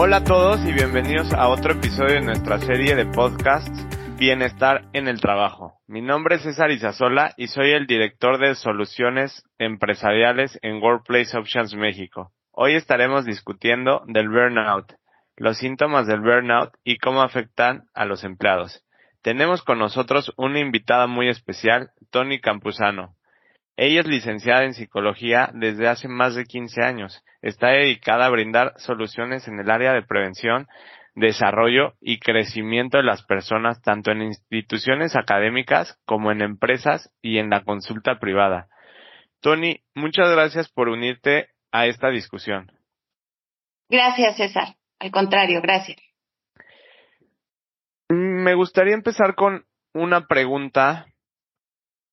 Hola a todos y bienvenidos a otro episodio de nuestra serie de podcasts Bienestar en el Trabajo. Mi nombre es César Isasola y soy el director de soluciones empresariales en Workplace Options México. Hoy estaremos discutiendo del burnout, los síntomas del burnout y cómo afectan a los empleados. Tenemos con nosotros una invitada muy especial, Tony Campuzano. Ella es licenciada en psicología desde hace más de 15 años. Está dedicada a brindar soluciones en el área de prevención, desarrollo y crecimiento de las personas tanto en instituciones académicas como en empresas y en la consulta privada. Tony, muchas gracias por unirte a esta discusión. Gracias, César. Al contrario, gracias. Me gustaría empezar con una pregunta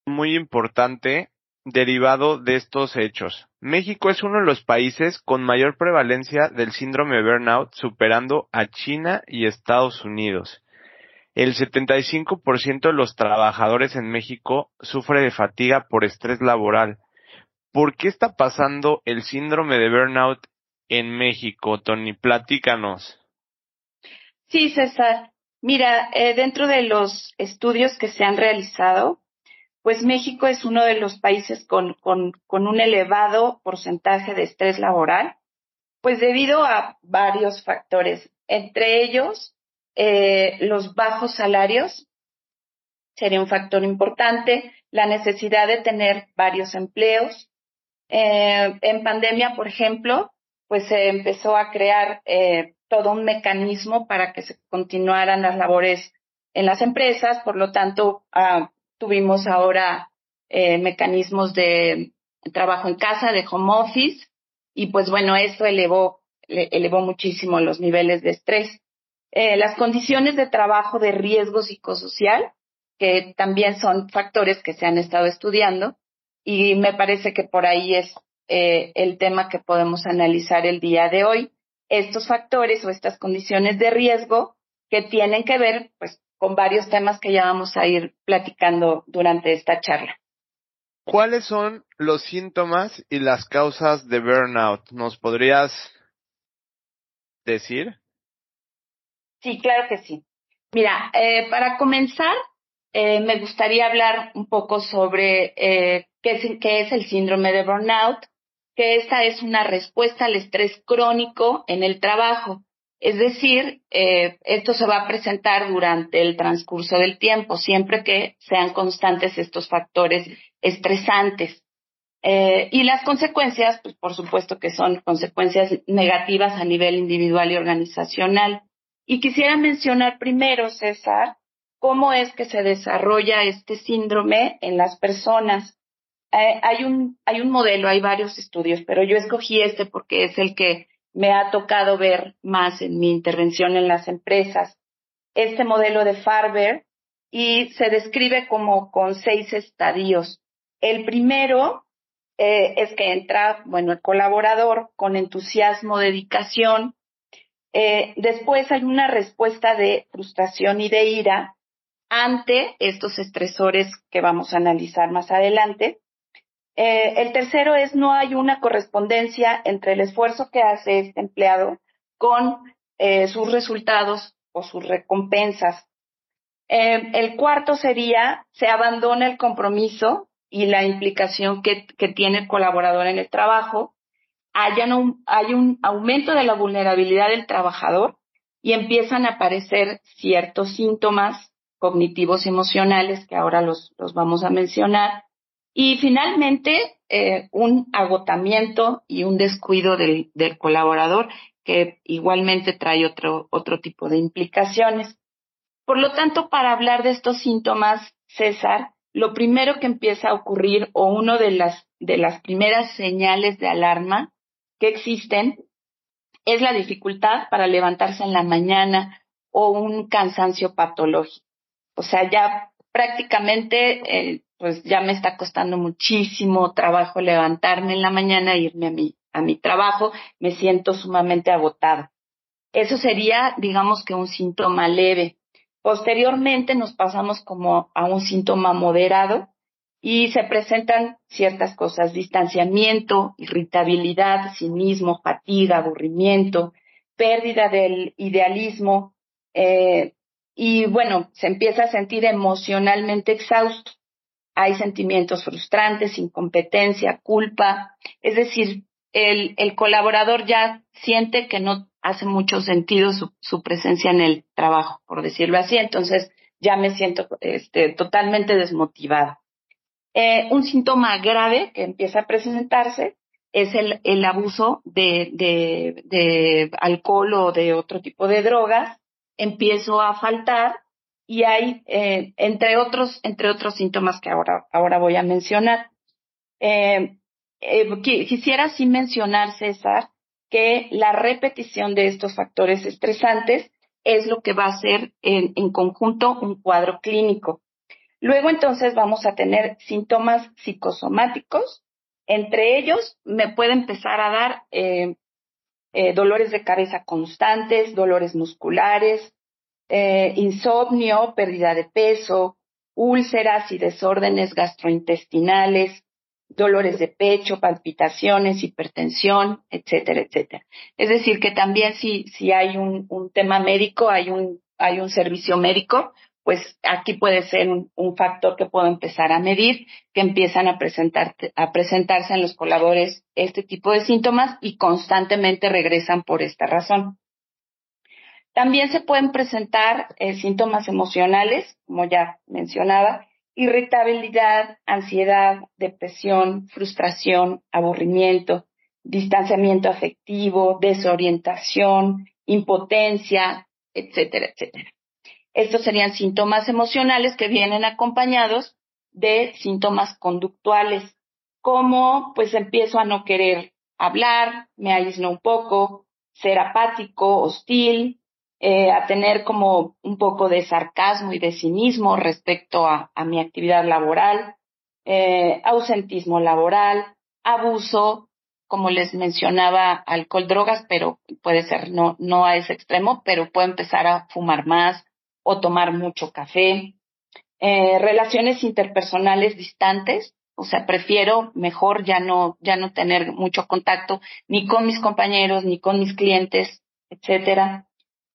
muy importante derivado de estos hechos. México es uno de los países con mayor prevalencia del síndrome de burnout, superando a China y Estados Unidos. El 75% de los trabajadores en México sufre de fatiga por estrés laboral. ¿Por qué está pasando el síndrome de burnout en México, Tony? Platícanos. Sí, César. Mira, eh, dentro de los estudios que se han realizado, pues México es uno de los países con, con, un elevado porcentaje de estrés laboral, pues debido a varios factores, entre ellos eh, los bajos salarios, sería un factor importante, la necesidad de tener varios empleos. Eh, en pandemia, por ejemplo, pues se empezó a crear eh, todo un mecanismo para que se continuaran las labores en las empresas, por lo tanto, ah, Tuvimos ahora eh, mecanismos de trabajo en casa, de home office, y pues bueno, eso elevó, elevó muchísimo los niveles de estrés. Eh, las condiciones de trabajo de riesgo psicosocial, que también son factores que se han estado estudiando, y me parece que por ahí es eh, el tema que podemos analizar el día de hoy. Estos factores o estas condiciones de riesgo que tienen que ver pues con varios temas que ya vamos a ir platicando durante esta charla. ¿Cuáles son los síntomas y las causas de burnout? ¿Nos podrías decir? Sí, claro que sí. Mira, eh, para comenzar, eh, me gustaría hablar un poco sobre eh, qué, es, qué es el síndrome de burnout, que esta es una respuesta al estrés crónico en el trabajo es decir, eh, esto se va a presentar durante el transcurso del tiempo, siempre que sean constantes estos factores estresantes. Eh, y las consecuencias, pues por supuesto que son consecuencias negativas a nivel individual y organizacional. Y quisiera mencionar primero, César, cómo es que se desarrolla este síndrome en las personas. Eh, hay, un, hay un modelo, hay varios estudios, pero yo escogí este porque es el que me ha tocado ver más en mi intervención en las empresas. Este modelo de Farber y se describe como con seis estadios. El primero eh, es que entra, bueno, el colaborador con entusiasmo, dedicación. Eh, después hay una respuesta de frustración y de ira ante estos estresores que vamos a analizar más adelante. Eh, el tercero es no hay una correspondencia entre el esfuerzo que hace este empleado con eh, sus resultados o sus recompensas. Eh, el cuarto sería se abandona el compromiso y la implicación que, tiene el colaborador en el trabajo. un, hay un aumento de la vulnerabilidad del trabajador y empiezan a aparecer ciertos síntomas cognitivos emocionales que ahora los, los vamos a mencionar y finalmente, eh, un agotamiento y un descuido del, del, colaborador que igualmente trae otro, otro tipo de implicaciones. Por lo tanto, para hablar de estos síntomas, César, lo primero que empieza a ocurrir o una de las, de las primeras señales de alarma que existen es la dificultad para levantarse en la mañana o un cansancio patológico. O sea, ya prácticamente eh, pues ya me está costando muchísimo trabajo levantarme en la mañana e irme a mi, a mi trabajo, me siento sumamente agotada. Eso sería, digamos que un síntoma leve. Posteriormente nos pasamos como a un síntoma moderado y se presentan ciertas cosas, distanciamiento, irritabilidad, cinismo, fatiga, aburrimiento, pérdida del idealismo, eh, y bueno, se empieza a sentir emocionalmente exhausto. Hay sentimientos frustrantes, incompetencia, culpa, es decir, el, el colaborador ya siente que no hace mucho sentido su, su, presencia en el trabajo, por decirlo así, entonces ya me siento este, totalmente desmotivada. Eh, un síntoma grave que empieza a presentarse es el, el abuso de, de, de alcohol o de otro tipo de drogas empiezo a faltar y hay, eh, entre otros, entre otros síntomas que ahora, ahora voy a mencionar. Eh, eh, quisiera sí mencionar, César, que la repetición de estos factores estresantes es lo que va a ser en, conjunto un cuadro clínico. Luego entonces vamos a tener síntomas psicosomáticos. Entre ellos me puede empezar a dar eh, dolores de cabeza constantes, dolores musculares, eh, insomnio, pérdida de peso, úlceras y desórdenes gastrointestinales, dolores de pecho, palpitaciones, hipertensión, etcétera, etcétera. Es decir, que también si, si hay un, un tema médico, hay un, hay un servicio médico, pues aquí puede ser un, factor que puedo empezar a medir, que empiezan a, presentar, a presentarse en los colaboradores este tipo de síntomas y constantemente regresan por esta razón. También se pueden presentar eh, síntomas emocionales, como ya mencionaba, irritabilidad, ansiedad, depresión, frustración, aburrimiento, distanciamiento afectivo, desorientación, impotencia, etcétera, etcétera. Estos serían síntomas emocionales que vienen acompañados de síntomas conductuales, como pues empiezo a no querer hablar, me aíslo un poco, ser apático, hostil, eh, a tener como un poco de sarcasmo y de cinismo respecto a, mi actividad laboral, eh, ausentismo laboral, abuso, como les mencionaba, alcohol, drogas, pero puede ser no, no a ese extremo, pero puede empezar a fumar más, o tomar mucho café, eh, relaciones interpersonales distantes, o sea, prefiero mejor ya no, ya no tener mucho contacto ni con mis compañeros, ni con mis clientes, etcétera.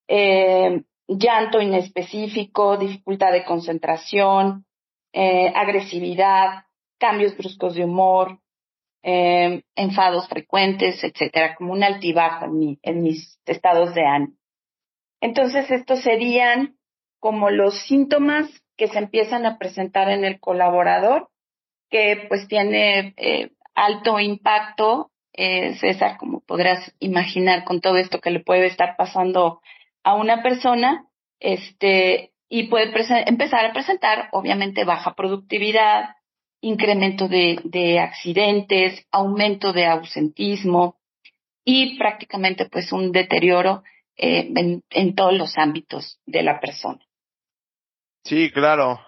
Eh, llanto inespecífico, dificultad de concentración, eh, agresividad, cambios bruscos de humor, enfados frecuentes, etcétera, como un altibajo en, mi, en mis estados de ánimo. Entonces, estos serían como los síntomas que se empiezan a presentar en el colaborador, que pues tiene eh, alto impacto, eh, César, como podrás imaginar con todo esto que le puede estar pasando a una persona, este, y puede empezar a presentar, obviamente, baja productividad, incremento de, de accidentes, aumento de ausentismo y prácticamente pues un deterioro eh, en todos los ámbitos de la persona. Sí, claro.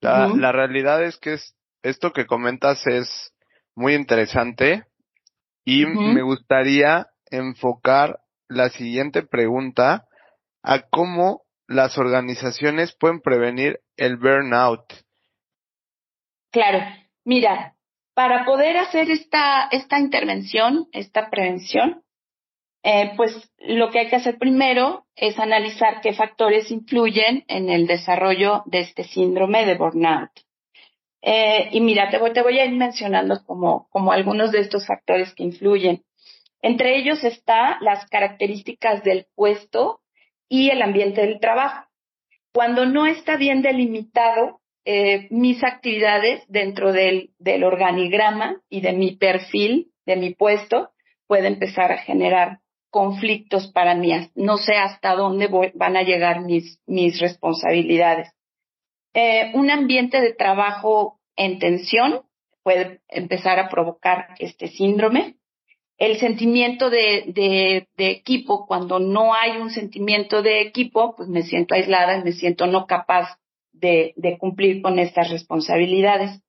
La, la realidad es que es, esto que comentas es muy interesante y me gustaría enfocar la siguiente pregunta a cómo las organizaciones pueden prevenir el burnout. Claro, mira, para poder hacer esta, esta intervención, esta prevención, eh, pues lo que hay que hacer primero es analizar qué factores influyen en el desarrollo de este síndrome de burnout. Eh, y mira, te voy, a ir mencionando como, algunos de estos factores que influyen. Entre ellos está las características del puesto y el ambiente del trabajo. Cuando no está bien delimitado eh, mis actividades dentro del organigrama y de mi perfil, de mi puesto, puede empezar a generar conflictos para mí, no sé hasta dónde van a llegar mis, mis responsabilidades. Eh, un ambiente de trabajo en tensión puede empezar a provocar este síndrome. El sentimiento de, equipo, cuando no hay un sentimiento de equipo, pues me siento aislada y me siento no capaz de, de cumplir con estas responsabilidades.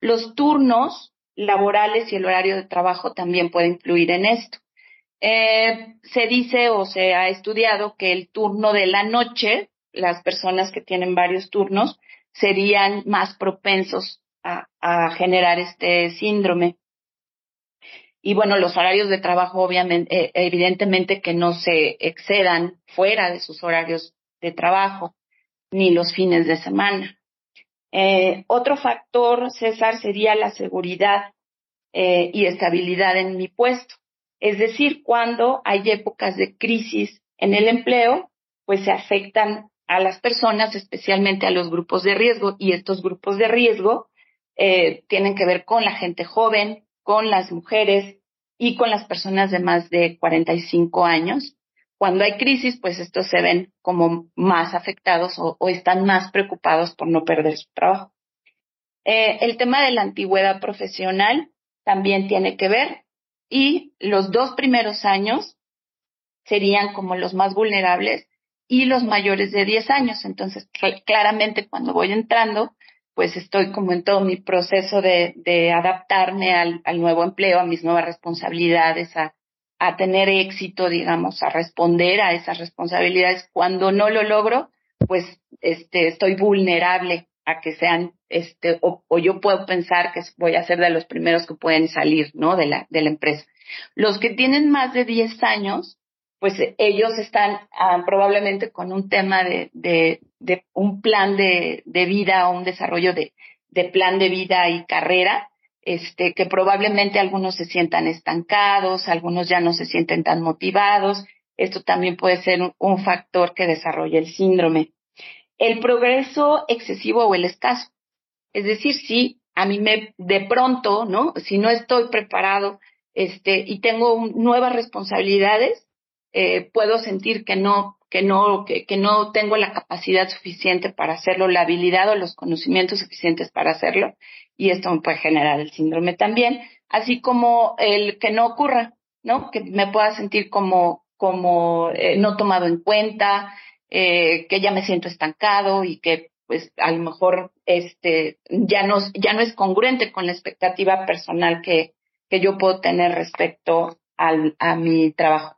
Los turnos laborales y el horario de trabajo también pueden influir en esto. Eh, se dice o se ha estudiado que el turno de la noche, las personas que tienen varios turnos, serían más propensos a, generar este síndrome. y bueno, los horarios de trabajo obviamente, eh, evidentemente que no se excedan fuera de sus horarios de trabajo, ni los fines de semana. Eh, otro factor, César, sería la seguridad y estabilidad en mi puesto. Es decir, cuando hay épocas de crisis en el empleo, pues se afectan a las personas, especialmente a los grupos de riesgo, y estos grupos de riesgo eh, tienen que ver con la gente joven, con las mujeres y con las personas de más de 45 años. Cuando hay crisis, pues estos se ven como más afectados o, están más preocupados por no perder su trabajo. Eh, el tema de la antigüedad profesional también tiene que ver y los dos primeros años serían como los más vulnerables y los mayores de 10 años. Entonces, claramente cuando voy entrando, pues estoy como en todo mi proceso de, adaptarme al, al, nuevo empleo, a mis nuevas responsabilidades, a, a tener éxito, digamos, a responder a esas responsabilidades. Cuando no lo logro, pues este, estoy vulnerable a que sean, este, o, yo puedo pensar que voy a ser de los primeros que pueden salir, ¿no? De la, de la empresa. Los que tienen más de 10 años, pues ellos están ah, probablemente con un tema de, de, de un plan de, de, vida o un desarrollo de, de plan de vida y carrera, este, que probablemente algunos se sientan estancados, algunos ya no se sienten tan motivados. Esto también puede ser un factor que desarrolle el síndrome. El progreso excesivo o el escaso. Es decir, si a mí me, de pronto, ¿no? Si no estoy preparado, este, y tengo nuevas responsabilidades, eh, puedo sentir que no, que no, que, no tengo la capacidad suficiente para hacerlo, la habilidad o los conocimientos suficientes para hacerlo, y esto me puede generar el síndrome también, así como el que no ocurra, ¿no? Que me pueda sentir como, como eh, no tomado en cuenta, eh, que ya me siento estancado y que pues a lo mejor este ya no ya no es congruente con la expectativa personal que que yo puedo tener respecto al, a mi trabajo.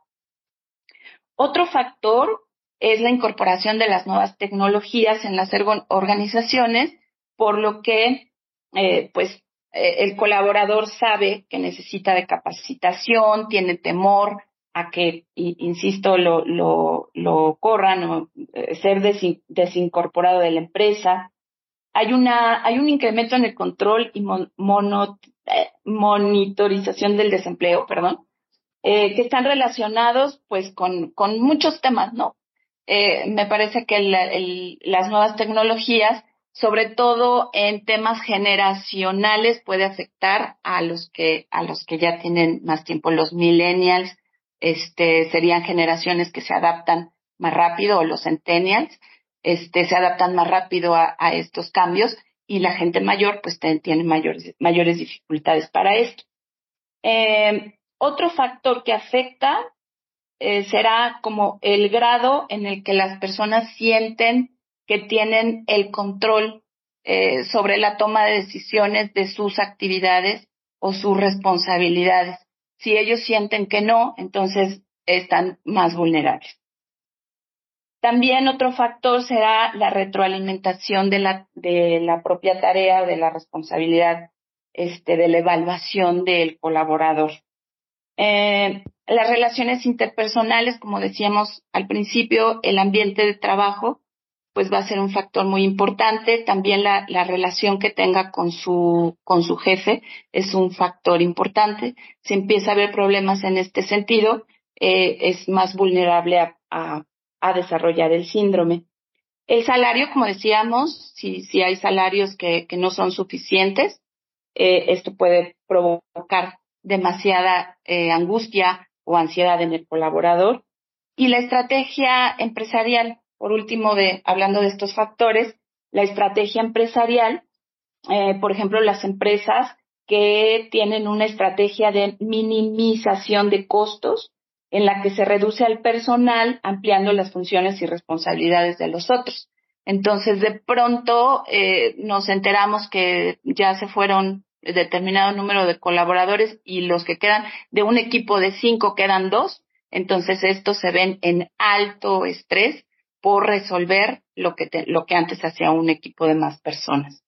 Otro factor es la incorporación de las nuevas tecnologías en las organizaciones, por lo que, eh, pues, eh, el colaborador sabe que necesita de capacitación, tiene temor a que, insisto, lo, lo, lo corran o eh, ser desincorporado de la empresa. Hay una, hay un incremento en el control y mono, monitorización del desempleo, perdón, eh, que están relacionados pues con, con muchos temas, ¿no? Eh, me parece que las nuevas tecnologías, sobre todo en temas generacionales, puede afectar a los que, a los que ya tienen más tiempo, los millennials, este, serían generaciones que se adaptan más rápido, o los centennials, este, se adaptan más rápido a, estos cambios y la gente mayor pues tiene mayores, mayores dificultades para esto. Eh, otro factor que afecta eh, será como el grado en el que las personas sienten que tienen el control eh, sobre la toma de decisiones de sus actividades o sus responsabilidades. Si ellos sienten que no, entonces están más vulnerables. También otro factor será la retroalimentación de la, propia tarea, de la responsabilidad, este, de la evaluación del colaborador. Eh, las relaciones interpersonales, como decíamos al principio, el ambiente de trabajo, pues va a ser un factor muy importante. También la, la relación que tenga con su, con su jefe es un factor importante. Si empieza a haber problemas en este sentido, eh, es más vulnerable a, a, desarrollar el síndrome. El salario, como decíamos, si, si hay salarios que, que no son suficientes, eh, esto puede provocar demasiada eh, angustia o ansiedad en el colaborador. Y la estrategia empresarial, por último, de, hablando de estos factores, la estrategia empresarial, eh, por ejemplo, las empresas que tienen una estrategia de minimización de costos en la que se reduce al personal ampliando las funciones y responsabilidades de los otros. Entonces, de pronto eh, nos enteramos que ya se fueron determinado número de colaboradores y los que quedan de un equipo de cinco quedan dos, entonces estos se ven en alto estrés por resolver lo que, lo que antes hacía un equipo de más personas.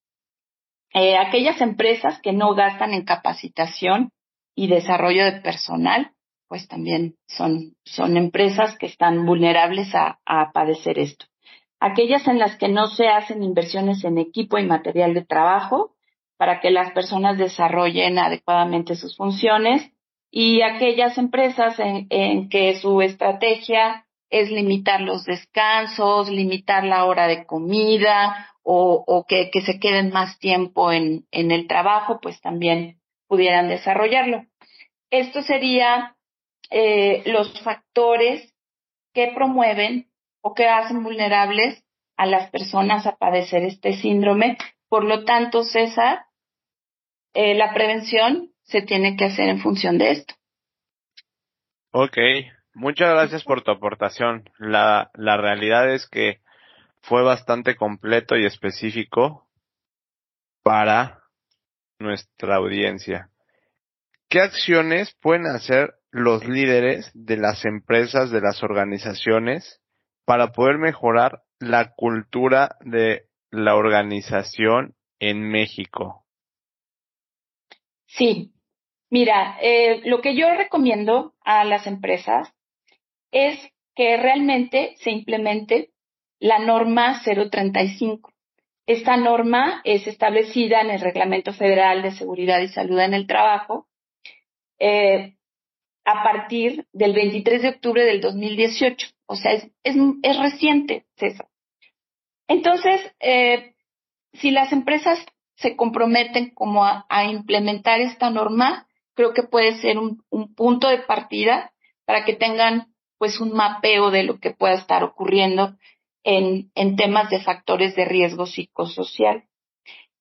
Eh, aquellas empresas que no gastan en capacitación y desarrollo de personal, pues también son, son empresas que están vulnerables a, padecer esto. Aquellas en las que no se hacen inversiones en equipo y material de trabajo para que las personas desarrollen adecuadamente sus funciones y aquellas empresas en, en que su estrategia es limitar los descansos, limitar la hora de comida o, o que, que, se queden más tiempo en, en el trabajo, pues también pudieran desarrollarlo. Esto sería eh, los factores que promueven o que hacen vulnerables a las personas a padecer este síndrome. Por lo tanto, César, eh, la prevención se tiene que hacer en función de esto. Ok, muchas gracias por tu aportación. La, la realidad es que fue bastante completo y específico para nuestra audiencia. ¿Qué acciones pueden hacer los líderes de las empresas, de las organizaciones, para poder mejorar la cultura de la organización en México? Sí, mira, eh, lo que yo recomiendo a las empresas es que realmente se implemente la norma 035. Esta norma es establecida en el Reglamento Federal de Seguridad y Salud en el Trabajo eh, a partir del 23 de octubre del 2018. O sea, es, es, es reciente, César. Entonces, eh, si las empresas se comprometen como a, implementar esta norma, creo que puede ser un punto de partida para que tengan pues un mapeo de lo que pueda estar ocurriendo en, en temas de factores de riesgo psicosocial.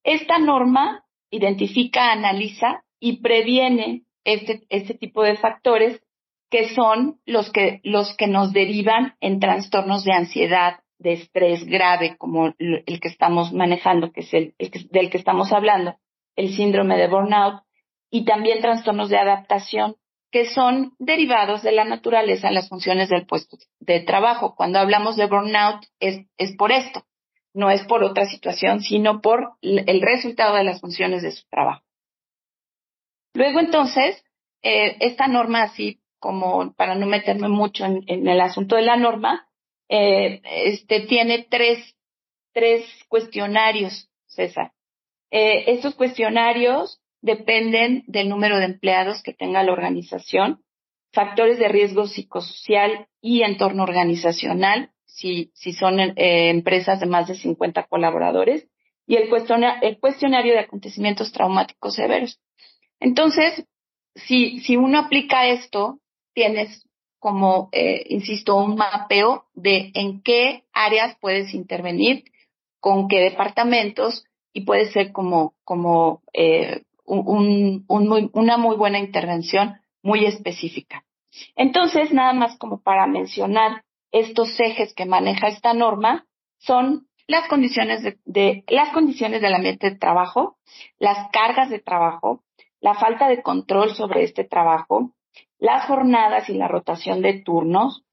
Esta norma identifica, analiza y previene este, este tipo de factores que son los que, los que nos derivan en trastornos de ansiedad, de estrés grave, como el que estamos manejando, que es el, del que estamos hablando, el síndrome de burnout, y también trastornos de adaptación, que son derivados de la naturaleza en las funciones del puesto de trabajo. Cuando hablamos de burnout es, es por esto, no es por otra situación, sino por el resultado de las funciones de su trabajo. Luego entonces, eh, esta norma, así como para no meterme mucho en, en el asunto de la norma, eh, este tiene tres, tres cuestionarios, César. Eh, estos cuestionarios dependen del número de empleados que tenga la organización, factores de riesgo psicosocial y entorno organizacional, si, si son eh, empresas de más de 50 colaboradores, y el cuestionario, el cuestionario de acontecimientos traumáticos severos. Entonces, si, si uno aplica esto, tienes como, eh, insisto, un mapeo de en qué áreas puedes intervenir, con qué departamentos, y puede ser como, como eh, un, una muy buena intervención muy específica. Entonces, nada más como para mencionar estos ejes que maneja esta norma, son las condiciones de, de, las condiciones del ambiente de trabajo, las cargas de trabajo, la falta de control sobre este trabajo, las jornadas y la rotación de turnos,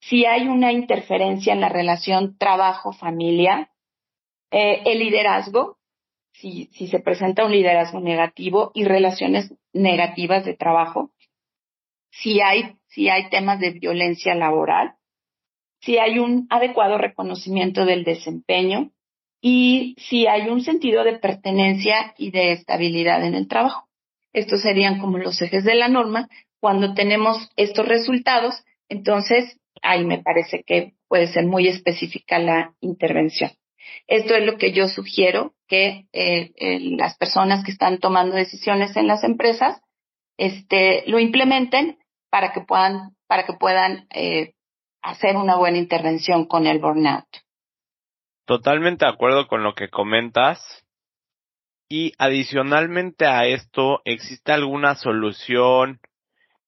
si hay una interferencia en la relación trabajo-familia, eh, el liderazgo, si, si se presenta un liderazgo negativo y relaciones negativas de trabajo, si hay, si hay temas de violencia laboral, si hay un adecuado reconocimiento del desempeño y si hay un sentido de pertenencia y de estabilidad en el trabajo. Estos serían como los ejes de la norma. Cuando tenemos estos resultados, entonces ahí me parece que puede ser muy específica la intervención. Esto es lo que yo sugiero que eh, las personas que están tomando decisiones en las empresas este, lo implementen para que puedan, para que puedan eh, hacer una buena intervención con el burnout. Totalmente de acuerdo con lo que comentas. Y adicionalmente a esto, ¿existe alguna solución,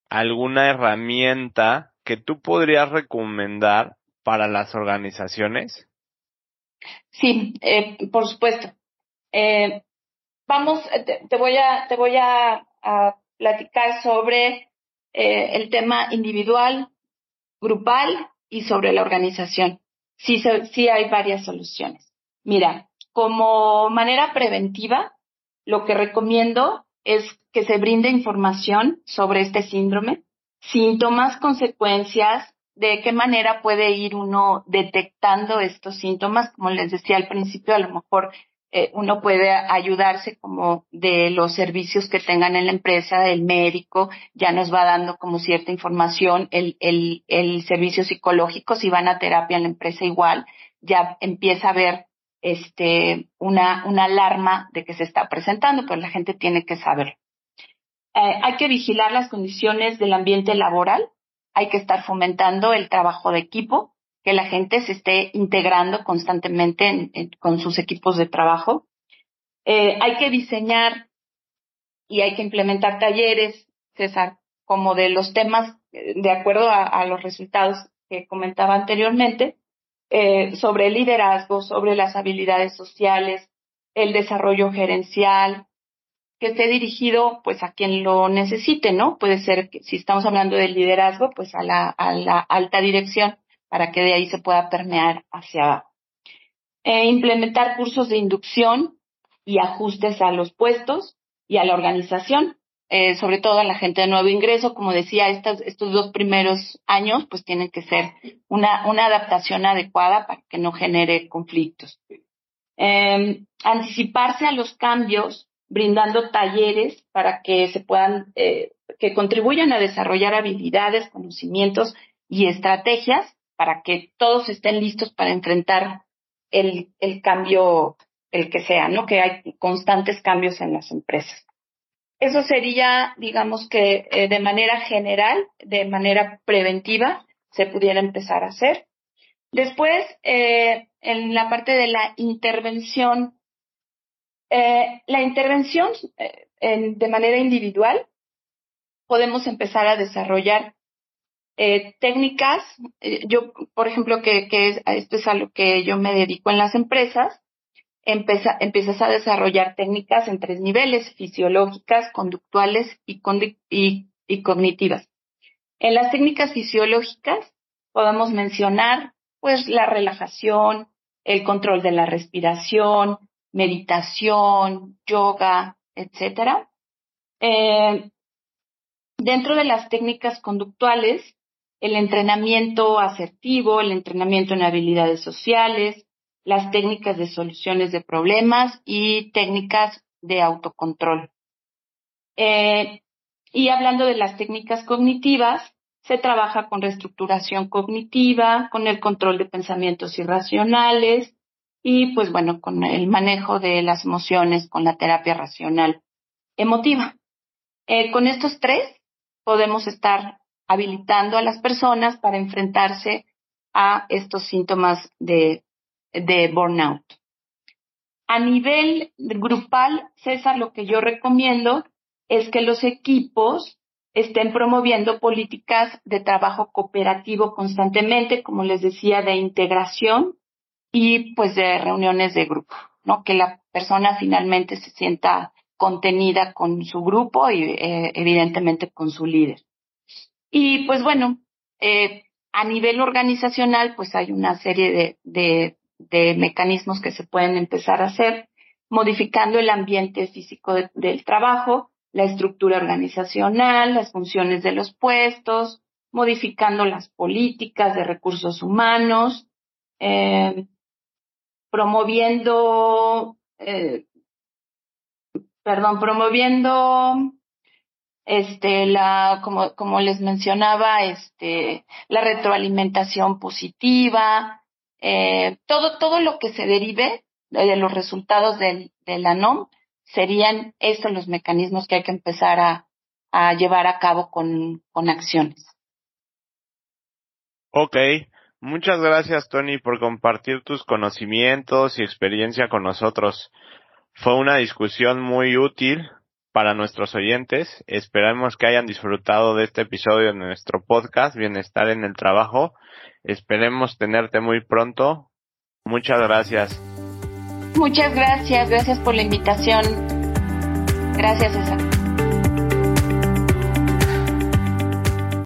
alguna herramienta que tú podrías recomendar para las organizaciones? Sí, eh, por supuesto. Eh, vamos, eh, te, voy a, te voy a, platicar sobre el tema individual, grupal y sobre la organización. Sí, sí hay varias soluciones. Mira, como manera preventiva, lo que recomiendo es que se brinde información sobre este síndrome, síntomas, consecuencias, de qué manera puede ir uno detectando estos síntomas. Como les decía al principio, a lo mejor eh, uno puede ayudarse como de los servicios que tengan en la empresa, el médico ya nos va dando como cierta información, el, el, el servicio psicológico, si van a terapia en la empresa igual, ya empieza a haber este, una, una alarma de que se está presentando, pero la gente tiene que saberlo. Eh, hay que vigilar las condiciones del ambiente laboral, hay que estar fomentando el trabajo de equipo, que la gente se esté integrando constantemente con sus equipos de trabajo. Eh, hay que diseñar y hay que implementar talleres, César, como de los temas, eh, de acuerdo a, los resultados que comentaba anteriormente, eh, sobre el liderazgo, sobre las habilidades sociales, el desarrollo gerencial, que esté dirigido pues a quien lo necesite, ¿no? Puede ser que si estamos hablando del liderazgo, pues a la, a la alta dirección para que de ahí se pueda permear hacia abajo. E implementar cursos de inducción y ajustes a los puestos y a la organización, eh, sobre todo a la gente de nuevo ingreso, como decía, estos, estos dos primeros años pues tienen que ser una, una adaptación adecuada para que no genere conflictos. Eh, anticiparse a los cambios brindando talleres para que se puedan, eh, que contribuyan a desarrollar habilidades, conocimientos y estrategias para que todos estén listos para enfrentar el, el cambio, el que sea, ¿no? Que hay constantes cambios en las empresas. Eso sería, digamos que eh, de manera general, de manera preventiva, se pudiera empezar a hacer. Después, eh, en la parte de la intervención eh, la intervención eh, de manera individual, podemos empezar a desarrollar eh, técnicas. yo, por ejemplo, que, que esto es a lo que yo me dedico en las empresas, empiezas a desarrollar técnicas en tres niveles, fisiológicas, conductuales y, y cognitivas. En las técnicas fisiológicas podemos mencionar pues la relajación, el control de la respiración, meditación, yoga, etcétera. Eh, dentro de las técnicas conductuales, el entrenamiento asertivo, el entrenamiento en habilidades sociales, las técnicas de soluciones de problemas y técnicas de autocontrol. Eh, y hablando de las técnicas cognitivas, se trabaja con reestructuración cognitiva, con el control de pensamientos irracionales, y pues bueno, con el manejo de las emociones, con la terapia racional emotiva. Eh, con estos tres podemos estar habilitando a las personas para enfrentarse a estos síntomas de, de burnout. A nivel grupal, César, lo que yo recomiendo es que los equipos estén promoviendo políticas de trabajo cooperativo constantemente, como les decía, de integración y pues de reuniones de grupo, ¿no? Que la persona finalmente se sienta contenida con su grupo y eh, evidentemente con su líder. Y pues bueno, eh, a nivel organizacional pues hay una serie de, de, de, mecanismos que se pueden empezar a hacer, modificando el ambiente físico del trabajo, la estructura organizacional, las funciones de los puestos, modificando las políticas de recursos humanos, eh, promoviendo, eh, perdón, promoviendo este la como como les mencionaba este la retroalimentación positiva eh, todo todo lo que se derive de los resultados del, de la NOM serían estos los mecanismos que hay que empezar a, llevar a cabo con, con acciones. Okay. Muchas gracias, Tony, por compartir tus conocimientos y experiencia con nosotros. Fue una discusión muy útil para nuestros oyentes. Esperamos que hayan disfrutado de este episodio de nuestro podcast Bienestar en el Trabajo. Esperemos tenerte muy pronto. Muchas gracias. Muchas gracias. Gracias por la invitación. Gracias, César.